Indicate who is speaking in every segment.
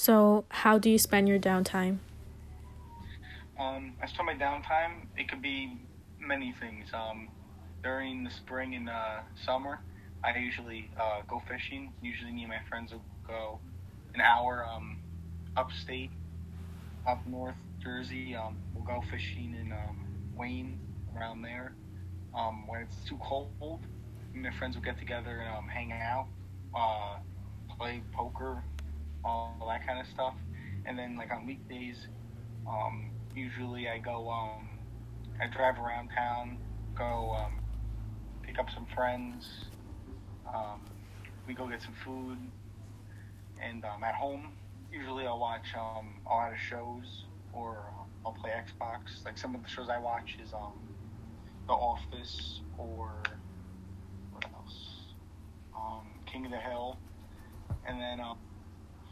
Speaker 1: So, how do you spend your downtime?
Speaker 2: Um, I spend my downtime. It could be many things. Um, during the spring and uh, summer, I usually uh, go fishing. Usually, me and my friends will go an hour um, upstate, up north Jersey. Um, we'll go fishing in um, Wayne, around there. Um, when it's too cold, me and my friends will get together and um, hang out, uh, play poker, all that kind of stuff. And then, like on weekdays, um, usually I go, um, I drive around town, go um, pick up some friends. Um, we go get some food, and um, at home, usually I'll watch um, a lot of shows or um, I'll play Xbox. Like some of the shows I watch is um, The Office or what else? Um, King of the Hill, and then um,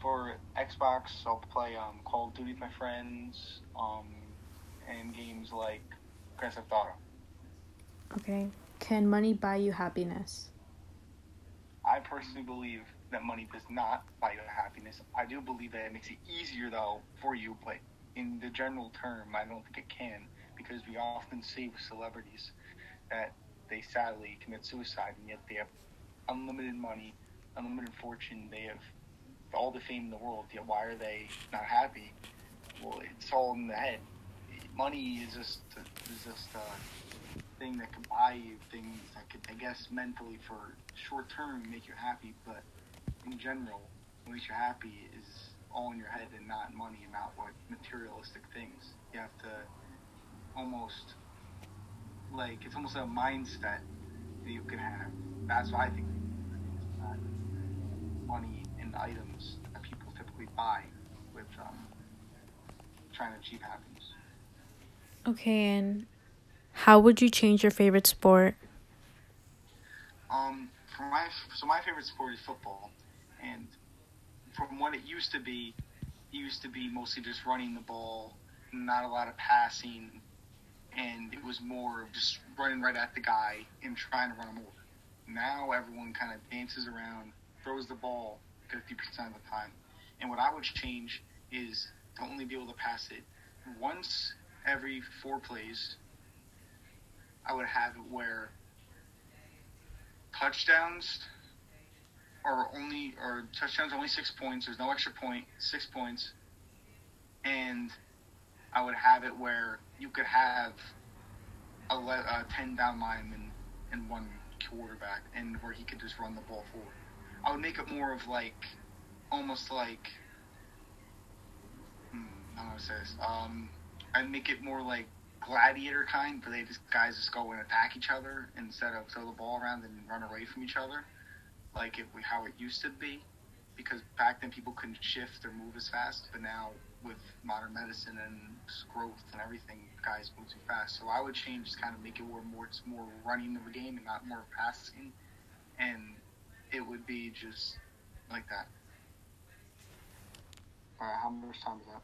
Speaker 2: for Xbox I'll play um, Call of Duty with my friends um, and games like Grand Theft Auto.
Speaker 1: Okay. Can money buy you happiness?
Speaker 2: I personally believe that money does not buy you happiness. I do believe that it makes it easier though for you, but in the general term, I don't think it can because we often see with celebrities that they sadly commit suicide and yet they have unlimited money, unlimited fortune, they have all the fame in the world, yet why are they not happy? Well, it's all in the head. Money is just is just a thing that can buy you things that could, I guess, mentally for short term make you happy, but in general, what makes you happy is all in your head and not money and not what materialistic things. You have to almost like it's almost a mindset that you can have. That's what I think. Money and items that people typically buy with um, trying to achieve happiness.
Speaker 1: Okay, and how would you change your favorite sport?
Speaker 2: Um, for my so my favorite sport is football, and from what it used to be, it used to be mostly just running the ball, not a lot of passing, and it was more of just running right at the guy and trying to run him over. Now everyone kind of dances around, throws the ball 50% of the time. And what I would change is to only be able to pass it once every four plays. I would have it where touchdowns are only or touchdowns only six points. There's no extra point, six points, and I would have it where you could have a, le- a ten down lineman and one quarterback, and where he could just run the ball forward. I would make it more of like almost like hmm, how do I say this? Um, I'd make it more like gladiator kind, where they just guys just go and attack each other instead of throw the ball around and run away from each other like it, how it used to be, because back then people couldn't shift or move as fast, but now with modern medicine and growth and everything, guys move too fast. So I would change, just kind of make it more, more, it's more running of the game and not more passing, it would be just like that. All right, how much time is that?